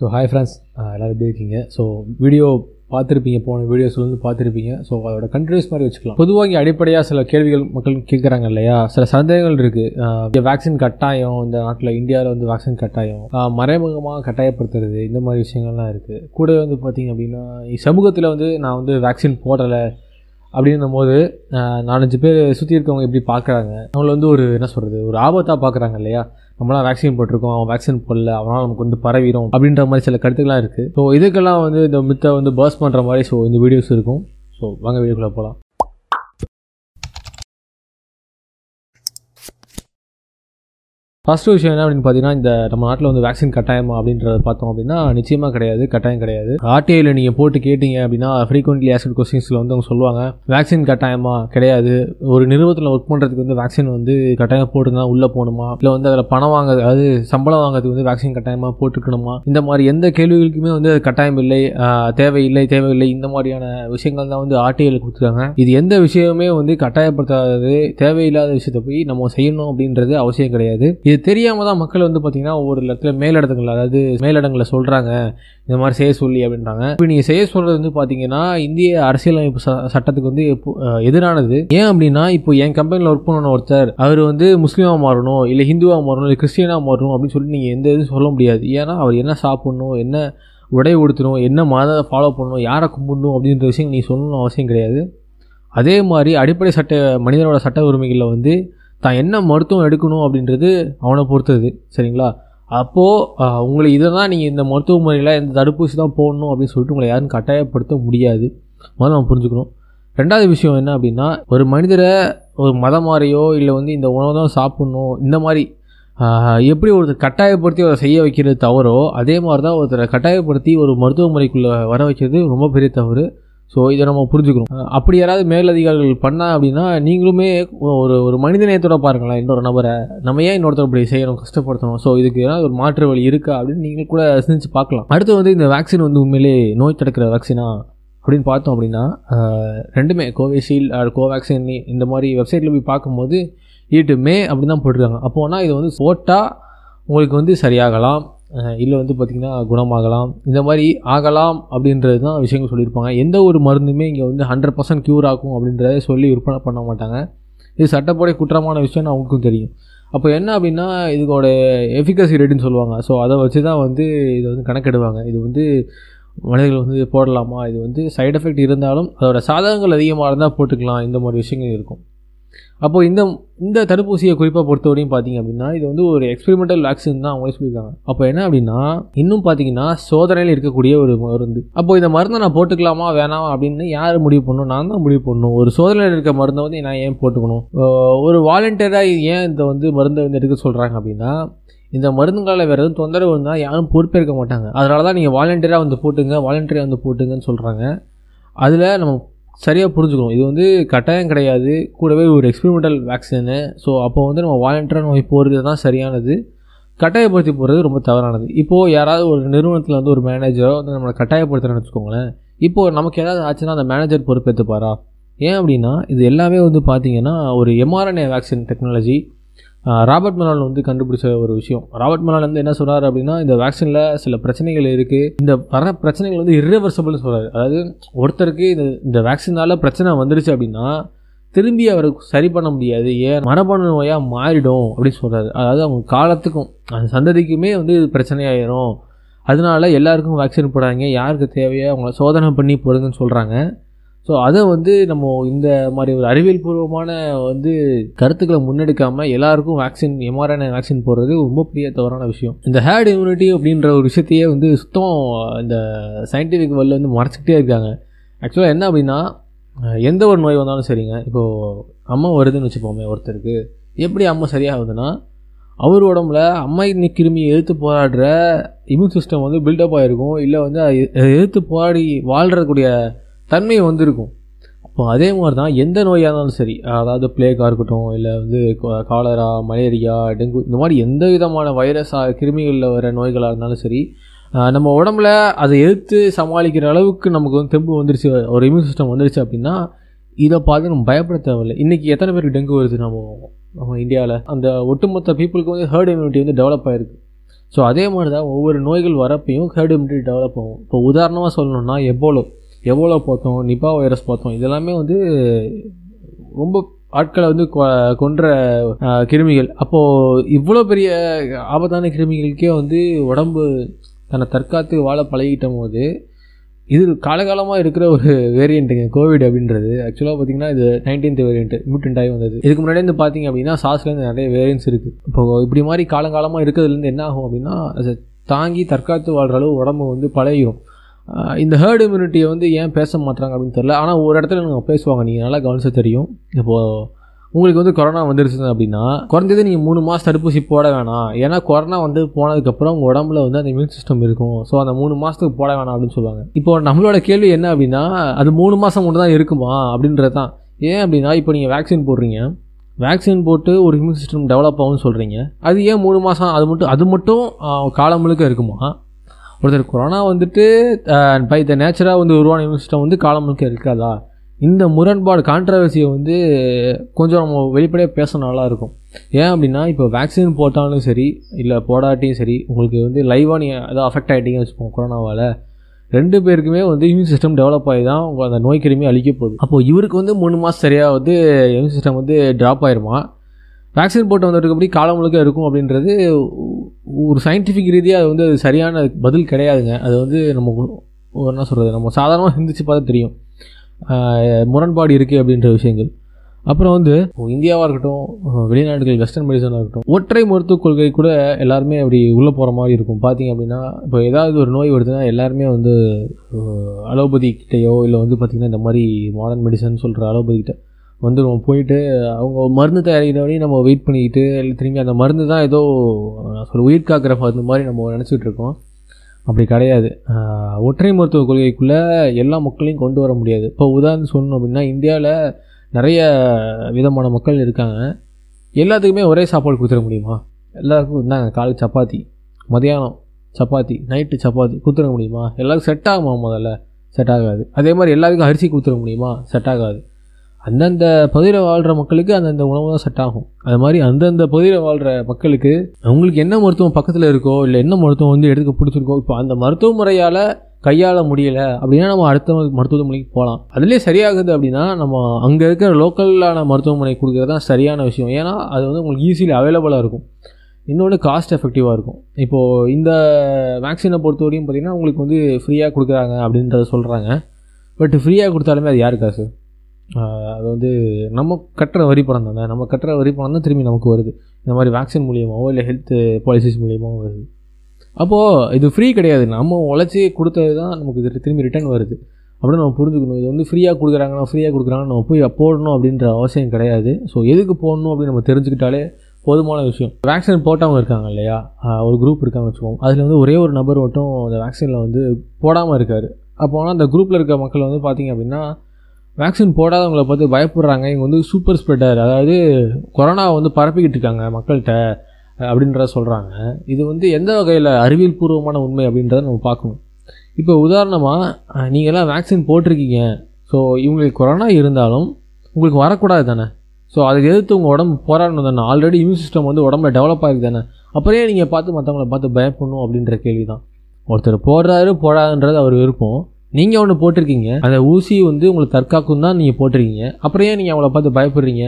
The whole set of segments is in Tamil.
ஸோ ஹாய் ஃப்ரெண்ட்ஸ் எல்லோரும் எப்படி இருக்கீங்க? ஸோ வீடியோ பார்த்துருப்பீங்க போன வீடியோஸ்லேருந்து பார்த்துருப்பீங்க. ஸோ அதோட கண்டினியூஸ் மாதிரி வச்சுக்கலாம். பொதுவாக இங்கே அடிப்படையாக சில கேள்விகள் மக்கள் கேட்குறாங்க இல்லையா? சில சந்தேகங்கள் இருக்குது வேக்சின் கட்டாயம் இந்த நாட்டில் இந்தியாவில் வந்து வேக்சின் கட்டாயம் மறைமுகமாக கட்டாயப்படுத்துறது இந்த மாதிரி விஷயங்கள்லாம் இருக்குது கூட வந்து பார்த்திங்க அப்படின்னா சமூகத்தில் வந்து நான் வந்து வேக்சின் போடலை அப்படின்னும் போது நாலஞ்சு பேர் சுற்றி இருக்கவங்க எப்படி பார்க்குறாங்க அவங்கள வந்து ஒரு என்ன சொல்கிறது ஒரு ஆபத்தாக பார்க்குறாங்க இல்லையா? நம்மளாம் வேக்சின் போட்டிருக்கோம் அவன் வேக்சின் போடல அவனால் நமக்கு வந்து பரவிடும் அப்படின்ற மாதிரி சில கருத்துக்கள்லாம் இருக்குது ஸோ இதுக்கெல்லாம் வந்து இந்த மித்தை வந்து பர்ஸ் பண்ணுற மாதிரி ஸோ இந்த வீடியோஸ் இருக்கும். ஸோ வாங்க வீடியோக்குள்ளே போகலாம் ஃபர்ஸ்ட் விஷயம் என்ன அப்படின்னு பார்த்தீங்கன்னா இந்த நம்ம நாட்டில் வந்து வேக்சின் கட்டாயமா அப்படின்றத பார்த்தோம் அப்படின்னா நிச்சயமாக கிடையாது கட்டாயம் கிடையாது. ஆர்டிஐயில் நீங்கள் போட்டு கேட்டீங்க அப்படின்னா ஃப்ரீக்வெண்ட்லி ஆசிட் கொஸ்டின்ஸில் வந்து அவங்க சொல்லுவாங்க வேக்சின் கட்டாயமா கிடையாது. ஒரு நிறுவனத்தில் ஒர்க் பண்ணுறதுக்கு வந்து வேக்சின் வந்து கட்டாயம் போட்டுங்க உள்ளே போகணுமா? இல்லை வந்து அதில் பணம் வாங்க அதாவது சம்பளம் வாங்குறதுக்கு வந்து வேக்சின் கட்டாயமாக போட்டுக்கணுமா இந்த மாதிரி எந்த கேள்விகளுக்குமே வந்து அது கட்டாயம் இல்லை தேவையில்லை தேவையில்லை இந்த மாதிரியான விஷயங்கள் தான் வந்து ஆர்டிஐயில் கொடுத்துருக்காங்க. இது எந்த விஷயமே வந்து கட்டாயப்படுத்தாதது தேவையில்லாத விஷயத்தை போய் நம்ம செய்யணும் அப்படின்றது அவசியம் கிடையாது. இது தெரியாமல் தான் மக்கள் வந்து பார்த்தீங்கன்னா ஒவ்வொரு இடத்துல மேலிடங்கள் அதாவது மேலிடங்களில் சொல்கிறாங்க இந்த மாதிரி செய்ய சொல்லி அப்படின்றாங்க. இப்போ நீங்கள் செய்ய சொல்கிறது வந்து பார்த்தீங்கன்னா இந்திய அரசியலமைப்பு ச- சட்டத்துக்கு வந்து எதிரானது. ஏன் அப்படின்னா இப்போ என் கம்பெனியில் ஒர்க் பண்ணணும் ஒருத்தர் அவர் வந்து முஸ்லீமாக மாறணும் இல்லை ஹிந்துவாக மாறணும் இல்லை கிறிஸ்டியனாக மாறணும் அப்படின்னு சொல்லி நீங்கள் எந்த இதுவும் சொல்ல முடியாது. ஏன்னா அவர் என்ன சாப்பிட்ணும் என்ன உடை உடுத்தணும் என்ன மதத்தை ஃபாலோ பண்ணணும் யாரை கும்பிடணும் அப்படின்ற விஷயம் நீங்கள் சொல்லணும்னு அவசியம் கிடையாது. அதே மாதிரி அடிப்படை சட்ட மனிதனோட சட்ட உரிமைகளில் வந்து தான் என்ன மருத்துவம் எடுக்கணும் அப்படின்றது அவனை பொறுத்தது சரிங்களா? அப்போது உங்களை இதை தான் நீங்கள் இந்த மருத்துவ முறையில் இந்த தடுப்பூசி தான் போடணும் அப்படின்னு சொல்லிட்டு உங்களை யாரும் கட்டாயப்படுத்த முடியாது. முதல்ல நம்ம புரிஞ்சுக்கணும். ரெண்டாவது விஷயம் என்ன அப்படின்னா ஒரு மனிதரை ஒரு மதம் மாறியோ இல்லை வந்து இந்த உணவு தான் சாப்பிட்ணும் இந்த மாதிரி எப்படி ஒருத்தர் கட்டாயப்படுத்தி அதை செய்ய வைக்கிறது தவறோ அதே மாதிரி தான் ஒருத்தரை கட்டாயப்படுத்தி ஒரு மருத்துவ முறைக்குள்ளே வர வைக்கிறது ரொம்ப பெரிய தவறு. ஸோ இதை நம்ம புரிஞ்சுக்கணும். அப்படி யாராவது மேலதிகாரிகள் பண்ணா அப்படின்னா நீங்களுமே ஒரு ஒரு மனிதநேயத்தோட பாருங்களேன் இன்னொரு நபரை. நம்ம ஏன் இன்னொருத்தர் இப்படி செய்யணும் கஷ்டப்படுத்தணும்? ஸோ இதுக்கு ஏதாவது ஒரு மாற்று வழி இருக்கா அப்படின்னு நீங்கள் கூட சிந்திச்சு பார்க்கலாம். அடுத்து வந்து இந்த வேக்சின் வந்து உண்மையிலே நோய் தடுக்கிற வேக்சினா அப்படின்னு பார்த்தோம் அப்படின்னா ரெண்டுமே கோவிஷீல்டு கோவேக்சின் இந்த மாதிரி வெப்சைட்டில் போய் பார்க்கும்போது ஈட்டு மே அப்படின்னு தான் போட்டிருக்காங்க. அப்போனா இது வந்து போட்டால் உங்களுக்கு வந்து சரியாகலாம். இல்லை வந்து பார்த்திங்கன்னா குணமாகலாம். இந்த மாதிரி ஆகலாம் அப்படின்றது தான் விஷயங்கள் சொல்லியிருப்பாங்க. எந்த ஒரு மருந்துமே இங்கே வந்து ஹண்ட்ரட் பர்சன்ட் க்யூர் ஆகும் அப்படின்றத சொல்லி விற்பனை பண்ண மாட்டாங்க. இது சட்டப்படி குற்றமான விஷயம்னு அவங்களுக்கும் தெரியும். அப்போ என்ன அப்படின்னா இதுக்கோட எஃபிகசி ரேட்டுன்னு சொல்லுவாங்க. ஸோ அதை வச்சு தான் வந்து இதை வந்து கணக்கெடுவாங்க. இது வந்து மனிதர்கள் வந்து போடலாமா? இது வந்து சைடு எஃபெக்ட் இருந்தாலும் அதோட சாதகங்கள் அதிகமாக இருந்தால் போட்டுக்கலாம். இந்த மாதிரி விஷயங்கள் இருக்கும். அப்போது இந்த இந்த தடுப்பூசியை குறிப்பாக பொறுத்தவரையும் பார்த்தீங்க அப்படின்னா இது வந்து ஒரு எக்ஸ்பெரிமெண்டல் வேக்சின் தான் அவங்களே சொல்லியிருக்காங்க அப்போ என்ன அப்படின்னா இன்னும் பார்த்தீங்கன்னா சோதனையில் இருக்கக்கூடிய ஒரு மருந்து. அப்போ இந்த மருந்தை நான் போட்டுக்கலாமா வேணாம் அப்படின்னு யார் முடிவு பண்ணணும் நான் தான் முடிவு பண்ணணும் ஒரு சோதனையில் இருக்க மருந்தை வந்து நான் ஏன் போட்டுக்கணும்? ஒரு வாலண்டியராக ஏன் இந்த வந்து மருந்தை வந்து எடுக்க சொல்கிறாங்க அப்படின்னா இந்த மருந்துங்களால் வேறு எதுவும் தொந்தரவு இருந்தால் யாரும் பொறுப்பேற்க மாட்டாங்க. அதனால தான் நீங்கள் வாலண்டியராக வந்து போட்டுங்க வாலண்டியராக வந்து போட்டுங்கன்னு சொல்கிறாங்க அதில் நம்ம சரியாக புரிஞ்சுக்கணும். இது வந்து கட்டாயம் கிடையாது. கூடவே ஒரு எக்ஸ்பெரிமெண்டல் வேக்சினு ஸோ அப்போ வந்து நம்ம வாலண்டியராக நோய் போகிறது தான் சரியானது. கட்டாயப்படுத்தி போகிறது ரொம்ப தவறானது. இப்போது யாராவது ஒரு நிறுவனத்தில் வந்து ஒரு மேனேஜரோ வந்து நம்மளை கட்டாயப்படுத்துகிறேன்னு வச்சுக்கோங்களேன். இப்போது நமக்கு ஏதாவது ஆச்சுன்னா அந்த மேனேஜர் பொறுப்பேற்றுப்பாரா ஏன் அப்படின்னா இது எல்லாமே வந்து பார்த்திங்கன்னா ஒரு mRNA vaccine technology Robert Malone வந்து கண்டுபிடிச்ச ஒரு விஷயம். ராபர்ட் மெலான் வந்து என்ன சொல்கிறார் அப்படின்னா இந்த வேக்சினில் சில பிரச்சனைகள் இருக்குது இந்த வர பிரச்சனைகள் வந்து irreversible சொல்கிறார் அதாவது ஒருத்தருக்கு இந்த இந்த வேக்சினால் பிரச்சனை வந்துருச்சு அப்படின்னா திரும்பி அவருக்கு சரி பண்ண முடியாது. ஏன்? மரபணு நோயாக மாறிடும் அப்படின்னு சொல்கிறாரு அதாவது அவங்க காலத்துக்கும் அந்த சந்ததிக்குமே வந்து இது பிரச்சனையாயிரும். அதனால எல்லாருக்கும் வேக்சின் போடாதீங்க. யாருக்கு தேவையோ அவங்கள சோதனை பண்ணி போடுங்கன்னு சொல்கிறாங்க ஸோ அதை வந்து நம்ம இந்த மாதிரி ஒரு அறிவியல் பூர்வமான வந்து கருத்துக்களை முன்னெடுக்காமல் எல்லாருக்கும் வேக்சின் எம்ஆர்என்ஏ வேக்சின் போடுறது ரொம்ப பெரிய தவறான விஷயம். இந்த ஹேர்ட் இம்யூனிட்டி அப்படின்ற ஒரு விஷயத்தையே வந்து சுத்தம் இந்த சயின்டிஃபிக் வேர்ல்டில் வந்து மறைச்சிக்கிட்டே இருக்காங்க. ஆக்சுவலாக என்ன அப்படின்னா எந்த ஒரு நோய் வந்தாலும் சரிங்க. இப்போது அம்மா வருதுன்னு வச்சுப்போமே ஒருத்தருக்கு. எப்படி அம்மா சரியாகுதுன்னா அவர் உடம்புல அம்மை கிருமி எதிர்த்து போராடுற இம்யூன் சிஸ்டம் வந்து பில்டப் ஆகிருக்கும் இல்லை வந்து அது எதிர்த்து போராடி வாழ்கிறக்கூடிய தன்மை வந்திருக்கும். அப்போ அதே மாதிரி தான் எந்த நோயாக இருந்தாலும் சரி அதாவது பிளேக்காக இருக்கட்டும் இல்லை வந்து கா- காலரா மலேரியா டெங்கு இந்த மாதிரி எந்த விதமான வைரஸாக கிருமிகளில் வர நோய்களாக இருந்தாலும் சரி நம்ம உடம்புல அதை எதிர்த்து சமாளிக்கிற அளவுக்கு நமக்கு வந்து தெம்பு வந்துருச்சு ஒரு இம்யூன் சிஸ்டம் வந்துருச்சு அப்படின்னா இதை பார்த்து நம்ம பயப்பட தேவையில்லை. இன்றைக்கி எத்தனை பேருக்கு டெங்கு வருது நம்ம நம்ம இந்தியாவில் அந்த ஒட்டுமொத்த பீப்புளுக்கு வந்து ஹேர்ட் இம்யூனிட்டி வந்து டெவலப் ஆகிருக்கு ஸோ அதே மாதிரி தான் ஒவ்வொரு நோய்கள் வரப்பையும் ஹேர்ட் இம்யூனிட்டி டெவலப் ஆகும். இப்போ உதாரணமாக சொல்லணும்னா எபோலோ எவ்வளோ பார்த்தோம் நிபா வைரஸ் பார்த்தோம் இதெல்லாமே வந்து ரொம்ப ஆட்களை வந்து கொ- கொன்ற கிருமிகள். அப்போது இவ்வளோ பெரிய ஆபத்தான கிருமிகளுக்கே வந்து உடம்பு தன்னை தற்காத்து வாழ பழகிட்ட போது இது காலகாலமாக இருக்கிற ஒரு வேரியண்ட்டுங்க கோவிட் அப்படின்றது. ஆக்சுவலாக பார்த்தீங்கன்னா இது நைன்டீன்த் வேரியண்ட் மியூட்டன்ட் ஆகி வந்தது. இதுக்கு முன்னாடி வந்து பார்த்தீங்க அப்படின்னா சாஸ்லேருந்து நிறைய வேரியன்ஸ் இருக்குது இப்போ இப்படி மாதிரி காலங்காலமாக இருக்கிறதுலேருந்து என்ன ஆகும் அப்படின்னா அதை தாங்கி தற்காத்து வாழ்கிற அளவு உடம்பு வந்து பழகிடும் இந்த ஹேர்டு இம்யூனிட்டியை வந்து ஏன் பேச மாட்டுறாங்க அப்படின்னு தெரில ஆனால் ஒரு இடத்துல நாங்கள் பேசுவாங்க. நீங்கள் நல்லா கவனிச்சா தெரியும். இப்போது உங்களுக்கு வந்து கொரோனா வந்துருச்சு அப்படின்னா குறைஞ்சது நீங்கள் மூணு மாதம் தடுப்பூசி போட வேணாம். ஏன்னா கொரோனா வந்து போனதுக்கப்புறம் உங்கள் உடம்புல வந்து அந்த இம்யூன் சிஸ்டம் இருக்கும். ஸோ அந்த மூணு மாதத்துக்கு போட வேணாம் அப்படின்னு சொல்லுவாங்க. இப்போ நம்மளோட கேள்வி என்ன அப்படின்னா அது மூணு மாதம் மட்டும் தான் இருக்குமா அப்படின்றது தான். ஏன் அப்படின்னா இப்போ நீங்கள் வேக்சின் போடுறீங்க. வேக்சின் போட்டு ஒரு இம்யூன் சிஸ்டம் டெவலப் ஆகும்னு சொல்கிறீங்க அது ஏன் மூணு மாதம் அது மட்டும் அது மட்டும் காலம் முழுக்க இருக்குமா? ஒருத்தர் கொரோனா வந்துட்டு பை த நேச்சராக வந்து உருவான இம்யூன் சிஸ்டம் வந்து காலம் முழுக்க இருக்காதா? இந்த முரண்பாடு கான்ட்ரவர்சியை வந்து கொஞ்சம் நம்ம வெளிப்படையாக பேச நல்லாயிருக்கும். ஏன் அப்படின்னா இப்போ வேக்சின் போட்டாலும் சரி இல்லை போடாட்டியும் சரி உங்களுக்கு வந்து லைவாக நீங்கள் ஏதாவது அஃபெக்ட் ஆகிட்டீங்கன்னு வச்சுப்போம் கொரோனாவால். ரெண்டு பேருக்குமே வந்து இம்யூன் சிஸ்டம் டெவலப் ஆகி தான் அந்த நோய் கிருமி அழிக்க போகுது. அப்போது இவருக்கு வந்து மூணு மாதம் சரியாக வந்து இம்யூன் சிஸ்டம் வந்து ட்ராப் ஆயிருமா? வேக்சின் போட்டு வந்ததுக்கு அப்படி காலம் முழுக்க இருக்கும் அப்படின்றது ஒரு சயின்டிஃபிக் ரீதியாக அது வந்து அது சரியான பதில் கிடையாதுங்க. அது வந்து நம்ம என்ன சொல்கிறது நம்ம சாதாரணமாக சிந்திச்சு பார்த்தா தெரியும். முரண்பாடு இருக்குது அப்படின்ற விஷயங்கள். அப்புறம் வந்து இந்தியாவாக இருக்கட்டும் வெளிநாடுகள் வெஸ்டர்ன் மெடிசனாக இருக்கட்டும் ஒற்றை மருத்துவக் கொள்கை கூட எல்லாருமே அப்படி உள்ளே போகிற மாதிரி இருக்கும். பார்த்தீங்க அப்படின்னா இப்போ ஏதாவது ஒரு நோய் வருதுன்னா எல்லாருமே வந்து அலோபதி கிட்டேயோ இல்லை வந்து பார்த்திங்கன்னா இந்த மாதிரி மாடர்ன் மெடிசன் சொல்கிற அலோபதி கிட்ட வந்துடுவோம். போயிட்டு அவங்க மருந்து தயாரிக்கிற வரையும் நம்ம வெயிட் பண்ணிக்கிட்டு இல்லை திரும்பி அந்த மருந்து தான் ஏதோ சொல்ல உயிர் காக்கிற மருந்து மாதிரி நம்ம நினச்சிட்டு இருக்கோம். அப்படி கிடையாது. ஒற்றை மருத்துவ கொள்கைக்குள்ளே எல்லா மக்களையும் கொண்டு வர முடியாது. இப்போ உதாரணம் சொல்லணும் அப்படின்னா இந்தியாவில் நிறைய விதமான மக்கள் இருக்காங்க. எல்லாத்துக்குமே ஒரே சாப்பாடு கொடுத்துட முடியுமா? எல்லாருக்கும் இருந்தாங்க காலை சப்பாத்தி மதியானம் சப்பாத்தி நைட்டு சப்பாத்தி கொடுத்துட முடியுமா? எல்லாருக்கும் செட் ஆகுமா முதல்ல? செட் ஆகாது. அதே மாதிரி எல்லாருக்கும் அரிசி கொடுத்துட முடியுமா? செட் ஆகாது. அந்தந்த பகுதியில் வாழ்கிற மக்களுக்கு அந்தந்த உணவு தான் செட் ஆகும். அது மாதிரி அந்தந்த பகுதியில் வாழ்கிற மக்களுக்கு அவங்களுக்கு என்ன மருத்துவம் பக்கத்தில் இருக்கோ இல்லை என்ன மருத்துவம் வந்து எடுக்க பிடிச்சிருக்கோ இப்போ அந்த மருத்துவ முறையால் கையாள முடியல அப்படின்னா நம்ம அடுத்த மருத்துவமனைக்கு போகலாம் அதுலேயே சரியாகுது அப்படின்னா நம்ம அங்கே இருக்கிற லோக்கலான மருத்துவமனை கொடுக்குறது தான் சரியான விஷயம். ஏன்னா அது வந்து உங்களுக்கு ஈஸிலி அவைலபிளாக இருக்கும். இன்னொன்று காஸ்ட் எஃபெக்டிவாக இருக்கும். இப்போது இந்த வேக்சினை பொறுத்தவரையும் பார்த்திங்கன்னா உங்களுக்கு வந்து ஃப்ரீயாக கொடுக்குறாங்க அப்படின்றத சொல்கிறாங்க பட் ஃப்ரீயாக கொடுத்தாலுமே அது யாரு காசு அது வந்து நம்ம கட்டுற வரி பணம் தானே. நம்ம கட்டுற வரி பணம் தான் திரும்பி நமக்கு வருது. இந்த மாதிரி வேக்சின் மூலியமாகவோ இல்லை ஹெல்த் பாலிசிஸ் மூலியமாகவோ வருது. அப்போது இது ஃப்ரீ கிடையாது. நம்ம உழைச்சி கொடுத்தது தான் நமக்கு இது திரும்பி ரிட்டர்ன் வருது. அப்படின்னு நம்ம புரிஞ்சுக்கணும். இது வந்து ஃப்ரீயாக கொடுக்குறாங்கன்னா ஃப்ரீயாக கொடுக்குறாங்கன்னு நம்ம போய் போடணும் அப்படின்ற அவசியம் கிடையாது. ஸோ எதுக்கு போடணும் அப்படின்னு நம்ம தெரிஞ்சுக்கிட்டாலே போதுமான விஷயம். வேக்சின் போட்டவங்க இருக்காங்க இல்லையா? ஒரு குரூப் இருக்காங்கன்னு வச்சுக்கோங்க. அதில் வந்து ஒரே ஒரு நபர் மட்டும் அந்த வேக்சினில் வந்து போடாமல் இருக்கார். அப்போ ஆனால் அந்த குரூப்பில் இருக்க மக்கள் வந்து பார்த்திங்க அப்படின்னா வேக்சின் போடாதவங்களை பார்த்து பயப்படுறாங்க. இவங்க வந்து சூப்பர் ஸ்ப்ரெட்டர் அதாவது கொரோனாவை வந்து பரப்பிக்கிட்டு இருக்காங்க மக்கள்கிட்ட அப்படின்றத சொல்கிறாங்க இது வந்து எந்த வகையில் அறிவியல் பூர்வமான உண்மை அப்படின்றத நம்ம பார்க்கணும். இப்போ உதாரணமாக நீங்கள்லாம் வேக்சின் போட்டிருக்கீங்க. ஸோ இவங்களுக்கு கொரோனா இருந்தாலும் உங்களுக்கு வரக்கூடாது தானே? ஸோ அதை எதிர்த்து உங்கள் உடம்பு போராடணும் தானே? ஆல்ரெடி இம்யூன் சிஸ்டம் வந்து உடம்புல டெவலப் ஆகிருக்கு தானே? அப்புறே நீங்கள் பார்த்து மற்றவங்கள பார்த்து பயப்படணும் அப்படின்ற கேள்வி தான் ஒருத்தர் போடுறாரு போடாதுன்றது அவர் விருப்பம். நீங்கள் ஒன்று போட்டிருக்கீங்க அந்த ஊசி வந்து உங்களுக்கு தற்காக்கும் தான் நீங்கள் போட்டிருக்கீங்க. அப்புறம் ஏன் நீங்கள் அவங்கள பார்த்து பயப்படுறீங்க?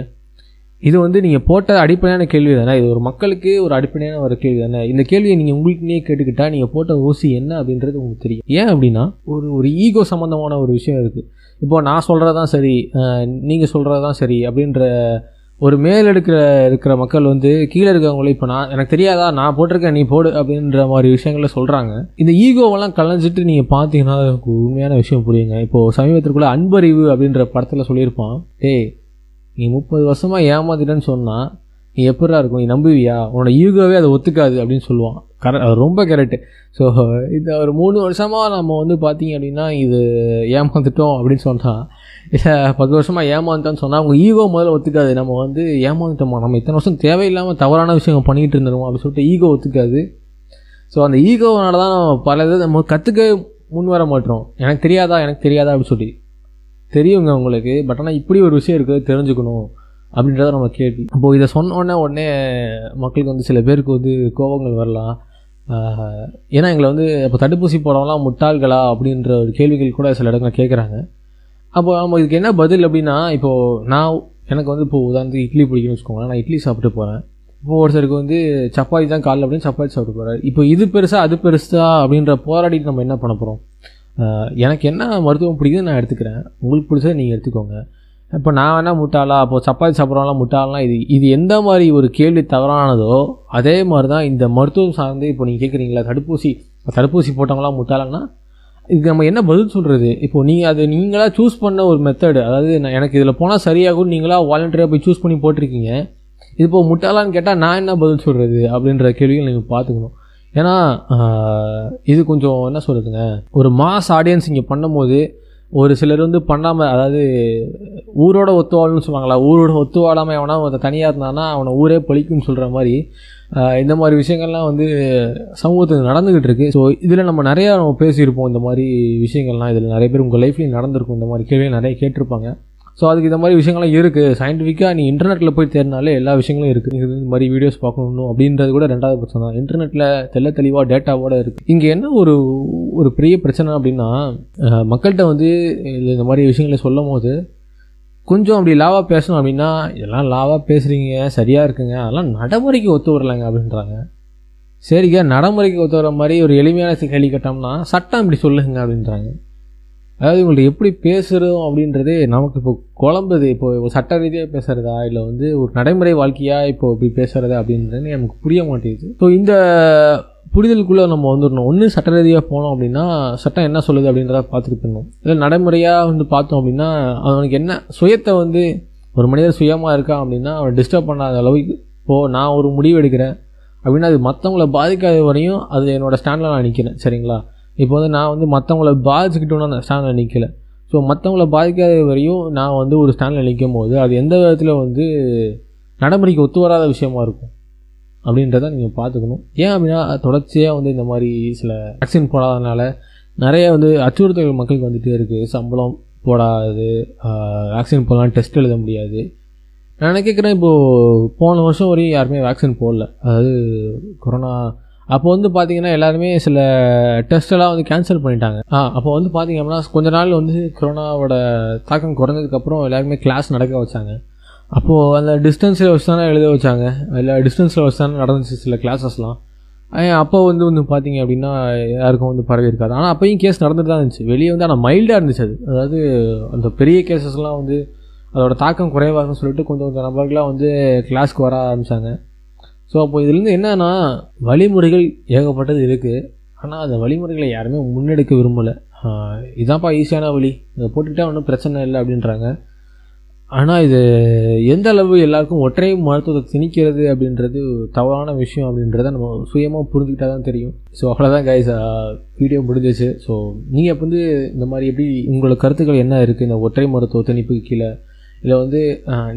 இது வந்து நீங்கள் போட்ட அடிப்படையான கேள்வி தானே இது ஒரு மக்களுக்கு ஒரு அடிப்படையான ஒரு கேள்வி தானே இந்த கேள்வியை நீங்கள் உங்களுக்குன்னே கேட்டுக்கிட்டா நீங்கள் போட்ட ஊசி என்ன அப்படின்றது உங்களுக்கு தெரியும். ஏன் அப்படின்னா ஒரு ஒரு ஈகோ சம்மந்தமான ஒரு விஷயம் இருக்குது இப்போ நான் சொல்கிறது தான் சரி நீங்கள் சொல்கிறது தான் சரி அப்படின்ற ஒரு மேல் எடுக்கிற இருக்கிற மக்கள் வந்து கீழே இருக்கவங்களே இப்போ நான் எனக்கு தெரியாதா? நான் போட்டிருக்கேன் நீ போடு அப்படின்ற மாதிரி விஷயங்கள சொல்கிறாங்க இந்த ஈகோவெல்லாம் கலைஞ்சிட்டு நீங்கள் பார்த்தீங்கன்னா உண்மையான விஷயம் புரியுங்க. இப்போது சமீபத்திற்குள்ளே அன்பறிவு அப்படின்ற படத்தில் சொல்லியிருப்பான். ஏய் நீ முப்பது வருஷமாக ஏமாத்திட்டேன்னு சொன்னால் நீ எப்படா இருக்கும்? நீ நம்புவியா? உன்னோட ஈகோவே அதை ஒத்துக்காது அப்படின்னு சொல்லுவான். கர ரொம்ப கரெக்டு ஸோ இந்த ஒரு மூணு வருஷமாக நம்ம வந்து பார்த்தீங்க அப்படின்னா இது ஏமாந்துட்டோம் அப்படின்னு சொன்னால் இல்லை பத்து வருஷமாக ஏமாந்துட்டோம்னு சொன்னால் அவங்க ஈகோ முதல்ல ஒத்துக்காது. நம்ம வந்து ஏமாந்துட்டோமா? நம்ம இத்தனை வருஷம் தேவையில்லாமல் தவறான விஷயம் பண்ணிகிட்டு இருந்துருவோம் அப்படின்னு சொல்லிட்டு ஈகோ ஒத்துக்காது. ஸோ அந்த ஈகோனால தான் நம்ம பல இதை நம்ம கற்றுக்க முன் வர மாட்டோம். எனக்கு தெரியாதா? எனக்கு தெரியாதா அப்படின்னு சொல்லி. தெரியுங்க உங்களுக்கு பட் ஆனால் இப்படி ஒரு விஷயம் இருக்குது தெரிஞ்சுக்கணும் அப்படின்றத நம்ம கேள்வி. இப்போது இதை சொன்ன உடனே உடனே மக்களுக்கு வந்து சில பேருக்கு வந்து கோபங்கள் வரலாம். ஏன்னா எங்களை வந்து இப்போ தடுப்பூசி போடவங்களாம் முட்டாள்களா அப்படின்ற ஒரு கேள்விகள் கூட சில இடங்கள் கேட்குறாங்க அப்போ நம்ம இதுக்கு என்ன பதில் அப்படின்னா இப்போது நான் எனக்கு வந்து இப்போது உதாரணத்துக்கு இட்லி பிடிக்கும்னு வச்சுக்கோங்களேன். நான் இட்லி சாப்பிட்டு போகிறேன் இப்போ ஒருத்தருக்கு வந்து சப்பாத்தி தான் காலைல அப்படின்னு சப்பாத்தி சாப்பிட்டு போகிறாரு இப்போ இது பெருசா அது பெருசா அப்படின்ற போராடிட்டு நம்ம என்ன பண்ண போகிறோம் எனக்கு என்ன மருத்துவம் பிடிக்குதுன்னு நான் எடுத்துக்கிறேன். உங்களுக்கு பிடிச்சதை நீங்கள் எடுத்துக்கோங்க. இப்போ நான் வேணால் முட்டாளா அப்போ சப்பாத்தி சாப்பிட்றவங்களாம் முட்டாளலாம் இது இது எந்த மாதிரி ஒரு கேள்வி தவறானதோ அதே மாதிரி தான் இந்த மருத்துவம் சார்ந்து இப்போ நீங்கள் கேட்குறீங்களா தடுப்பூசி தடுப்பூசி போட்டவங்களாம் முட்டாளன்னா இதுக்கு நம்ம என்ன பதில் சொல்கிறது இப்போ நீங்கள் அது நீங்களாக சூஸ் பண்ண ஒரு மெத்தடு அதாவது நான் எனக்கு இதில் போனால் சரியாகும் நீங்களா வாலண்டியராக போய் சூஸ் பண்ணி போட்டிருக்கீங்க. இது இப்போ முட்டாளான்னு கேட்டால் நான் என்ன பதில் சொல்கிறது அப்படின்ற கேள்விகள் நீங்கள் பார்த்துக்கணும். ஏன்னா இது கொஞ்சம் என்ன சொல்கிறதுங்க ஒரு மாஸ் ஆடியன்ஸ் இங்கே பண்ணும்போது ஒரு சிலர் வந்து பண்ணாமல் அதாவது ஊரோட ஒத்து வாழணும்னு சொல்லுவாங்களா ஊரோட ஒத்து வாழாமல் எவனா ஒருத்தன் தனியாக இருந்தானா அவனை ஊரே பழிக்கும்னு சொல்கிற மாதிரி இந்த மாதிரி விஷயங்கள்லாம் வந்து சமூகத்தில் நடந்துக்கிட்டு இருக்கு. ஸோ இதில் நம்ம நிறையா நம்ம பேசியிருப்போம் இந்த மாதிரி விஷயங்கள்லாம். இதில் நிறைய பேர் உங்கள் லைஃப்லேயும் நடந்திருக்கும். இந்த மாதிரி கேள்வியை நிறைய கேட்டிருப்பாங்க. ஸோ அதுக்கு இந்த மாதிரி விஷயங்கள்லாம் இருக்குது சயின்டிஃபிக்காக நீ இன்டர்நெட்டில் போய் தேடினாலே எல்லா விஷயங்களும் இருக்குது இது இந்த மாதிரி வீடியோஸ் பார்க்கணும் அப்படின்றது கூட ரெண்டாவது பிரச்சனை தான். இன்டர்நெட்டில் தெல்ல தெளிவாக டேட்டாவோட இருக்குது இங்கே என்ன ஒரு ஒரு பெரிய பிரச்சனை அப்படின்னா மக்கள்கிட்ட வந்து இது இந்த மாதிரி விஷயங்களை சொல்லும் போது கொஞ்சம் அப்படி லாவாக பேசணும் அப்படின்னா இதெல்லாம் லாவாக பேசுகிறீங்க சரியாக இருக்குங்க. அதெல்லாம் நடைமுறைக்கு ஒத்து வரலைங்க அப்படின்றாங்க. சரிங்க நடைமுறைக்கு ஒத்து வர மாதிரி ஒரு எளிமையான கேள்வி கேட்டோம்னா சட்டம் இப்படி சொல்லுங்க அப்படின்றாங்க. அதாவது இவங்கள்ட்ட எப்படி பேசுகிறோம் அப்படின்றதே நமக்கு இப்போ குழம்புது. இப்போ சட்ட ரீதியாக பேசுகிறதா இல்லை வந்து ஒரு நடைமுறை வாழ்க்கையாக இப்போ இப்படி பேசுகிறதா அப்படின்றது நமக்கு புரிய மாட்டேங்குது. ஸோ இந்த புரிதலுக்குள்ளே நம்ம வந்துடணும். ஒன்று சட்ட ரீதியாக போனோம் அப்படின்னா சட்டம் என்ன சொல்லுது அப்படின்றத பார்த்துட்டு போயிடணும். இல்லை நடைமுறையாக வந்து பார்த்தோம் அப்படின்னா அவனுக்கு என்ன சுயத்தை வந்து ஒரு மனிதர் சுயமாக இருக்கான் அப்படின்னா அவனை டிஸ்டர்ப் பண்ணாத அளவுக்கு இப்போது நான் ஒரு முடிவு எடுக்கிறேன் அப்படின்னா அது மற்றவங்கள பாதிக்காத வரையும் அது என்னோடய ஸ்டாண்டில் நான் நிற்கிறேன் சரிங்களா? இப்போ வந்து நான் வந்து மற்றவங்கள பாதிச்சுக்கிட்டோன்னு அந்த ஸ்டாண்டில் நிற்கல ஸோ மற்றவங்கள பாதிக்காத வரையும் நான் வந்து ஒரு ஸ்டாண்டில் நிற்கும் போது அது எந்த விதத்தில் வந்து நடைமுறைக்கு ஒத்து வராத விஷயமா இருக்கும் அப்படின்றத நீங்கள் பார்த்துக்கணும். ஏன் அப்படின்னா தொடர்ச்சியாக வந்து இந்த மாதிரி சில வேக்சின் போடாதனால நிறைய வந்து அச்சுறுத்தல் மக்களுக்கு வந்துகிட்டே இருக்குது சம்பளம் போடாது வேக்சின் போடலாம் டெஸ்ட் எழுத முடியாது. நான் நினைக்கிறேன் இப்போது போன வருஷம் வரையும் யாருமே வேக்சின் போடல. அதாவது கொரோனா அப்போ வந்து பார்த்தீங்கன்னா எல்லாருமே சில டெஸ்ட்டெல்லாம் வந்து கேன்சல் பண்ணிட்டாங்க. ஆ அப்போ வந்து பார்த்தீங்க அப்படின்னா கொஞ்ச நாள் வந்து கொரோனாவோட தாக்கம் குறைஞ்சதுக்கப்புறம் எல்லாருமே கிளாஸ் நடக்க வச்சாங்க. அப்போது அந்த டிஸ்டன்ஸில் வச்சு தானே எழுத வச்சாங்க. இல்லை டிஸ்டன்ஸில் வச்சு தானே நடந்துச்சு சில கிளாஸஸ்லாம் அப்போ வந்து வந்து பார்த்தீங்க அப்படின்னா யாருக்கும் வந்து பரவி இருக்காது. ஆனால் அப்போயும் கேஸ் நடந்துட்டு தான் இருந்துச்சு. வெளியே வந்து ஆனால் மைல்டாக இருந்துச்சு அது. அதாவது அந்த பெரிய கேசஸ்லாம் வந்து அதோட தாக்கம் குறைவாக இருக்குன்னு சொல்லிட்டு கொஞ்சம் கொஞ்சம் நபர்களாக வந்து கிளாஸ்க்கு வர ஆரம்பித்தாங்க ஸோ அப்போ இதுலேருந்து என்னன்னா வழிமுறைகள் ஏகப்பட்டது இருக்குது ஆனால் அந்த வழிமுறைகளை யாருமே முன்னெடுக்க விரும்பலை. இதான்ப்பா ஈஸியான வழி. இதை போட்டுக்கிட்டா ஒன்றும் பிரச்சனை இல்லை அப்படின்றாங்க. ஆனால் இது எந்த அளவு எல்லாருக்கும் ஒற்றை மருத்துவத்தை திணிக்கிறது அப்படின்றது தவறான விஷயம் அப்படின்றத நம்ம சுயமாக புரிஞ்சுக்கிட்டா தான் தெரியும். ஸோ அவ்வளோதான் கைஸ் வீடியோ முடிஞ்சிச்சு ஸோ நீங்கள் இப்போ வந்து இந்த மாதிரி எப்படி உங்களோட கருத்துக்கள் என்ன இருக்குது இந்த ஒற்றை மருத்துவ திணிப்புக்கு கீழே? இல்லை வந்து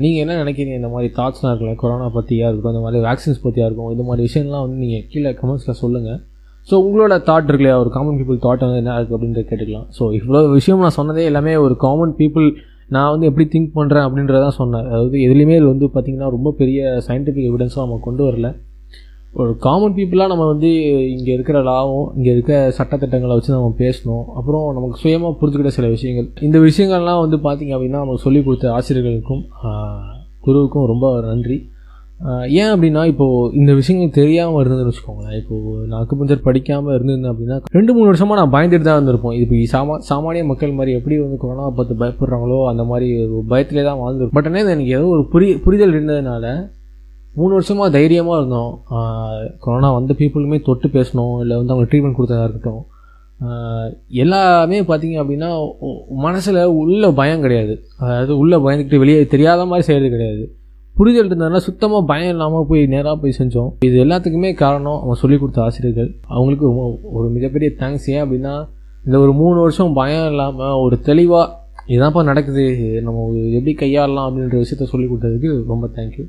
நீங்கள் என்ன நினைக்கிறீங்க? இந்த மாதிரி தாட்ஸ்லாம் இருக்குல்ல கொரோனா பற்றியாக இருக்கட்டும் இந்த மாதிரி வேக்சின்ஸ் பற்றியாக இருக்கும் இந்த மாதிரி விஷயம்லாம் வந்து நீங்கள் கீழே கமெண்ட்ஸில் சொல்லுங்கள் ஸோ உங்களோட தாட் இருக்கு இல்லையா ஒரு காமன் பீப்புள் தாட் வந்து என்ன இருக்குது அப்படின்றத கேட்டுக்கலாம். ஸோ இவ்வளோ விஷயம் நான் சொன்னதே எல்லாமே ஒரு காமன் பீப்புள் நான் வந்து எப்படி திங்க் பண்ணுறேன் அப்படின்றதான் சொன்னேன். அதாவது எதுலேயுமே இது வந்து பார்த்திங்கன்னா ரொம்ப பெரிய சயின்டிஃபிக் எவிடன்ஸும் நம்ம கொண்டு வரல. ஒரு காமன் பீப்புளாக நம்ம வந்து இங்கே இருக்கிற லாவும் இங்கே இருக்க சட்டத்திட்டங்களை வச்சு நம்ம பேசணும். அப்புறம் நமக்கு சுயமாக புரிஞ்சுக்கிட்ட சில விஷயங்கள். இந்த விஷயங்கள்லாம் வந்து பார்த்திங்க அப்படின்னா நமக்கு சொல்லிக் கொடுத்த ஆசிரியர்களுக்கும் குருவுக்கும் ரொம்ப நன்றி. ஏன் அப்படின்னா இப்போது இந்த விஷயங்கள் தெரியாமல் இருந்ததுன்னு வச்சுக்கோங்களேன். இப்போது நான் அக்குபஞ்சர் படிக்காமல் இருந்திருந்தேன் அப்படின்னா ரெண்டு மூணு வருஷமாக நான் பயந்துட்டு தான் இருந்திருப்போம். இப்போ சாமா சாமானிய மக்கள் மாதிரி எப்படி வந்து கொரோனா பார்த்து பயப்படுறாங்களோ அந்த மாதிரி ஒரு பயத்திலே தான் வாழ்ந்துருக்கும் பட் ஆனால் எனக்கு ஏதோ ஒரு புரி புரிதல் இருந்ததுனால மூணு வருஷமாக தைரியமாக இருந்தோம். கொரோனா வந்த பீப்புளுமே தொட்டு பேசணும் இல்லை வந்து அவங்க ட்ரீட்மெண்ட் கொடுத்ததாக இருக்கட்டும். எல்லாமே பார்த்தீங்க அப்படின்னா மனசில் உள்ள பயம் கிடையாது. அதாவது உள்ளே பயந்துக்கிட்டு வெளியே தெரியாத மாதிரி செய்கிறது கிடையாது. புரிதல் இருந்ததுனால சுத்தமாக பயம் இல்லாமல் போய் நேராக போய் செஞ்சோம். இது எல்லாத்துக்குமே காரணம் அவங்க சொல்லிக் கொடுத்த ஆசிரியர்கள். அவங்களுக்கு ஒரு மிகப்பெரிய தேங்க்ஸ் ஏன் அப்படின்னா இந்த ஒரு மூணு வருஷம் பயம் இல்லாமல் ஒரு தெளிவாக இதான்ப்பா நடக்குது நம்ம எப்படி கையாளலாம் அப்படின்ற விஷயத்த சொல்லி கொடுத்ததுக்கு ரொம்ப தேங்க்யூ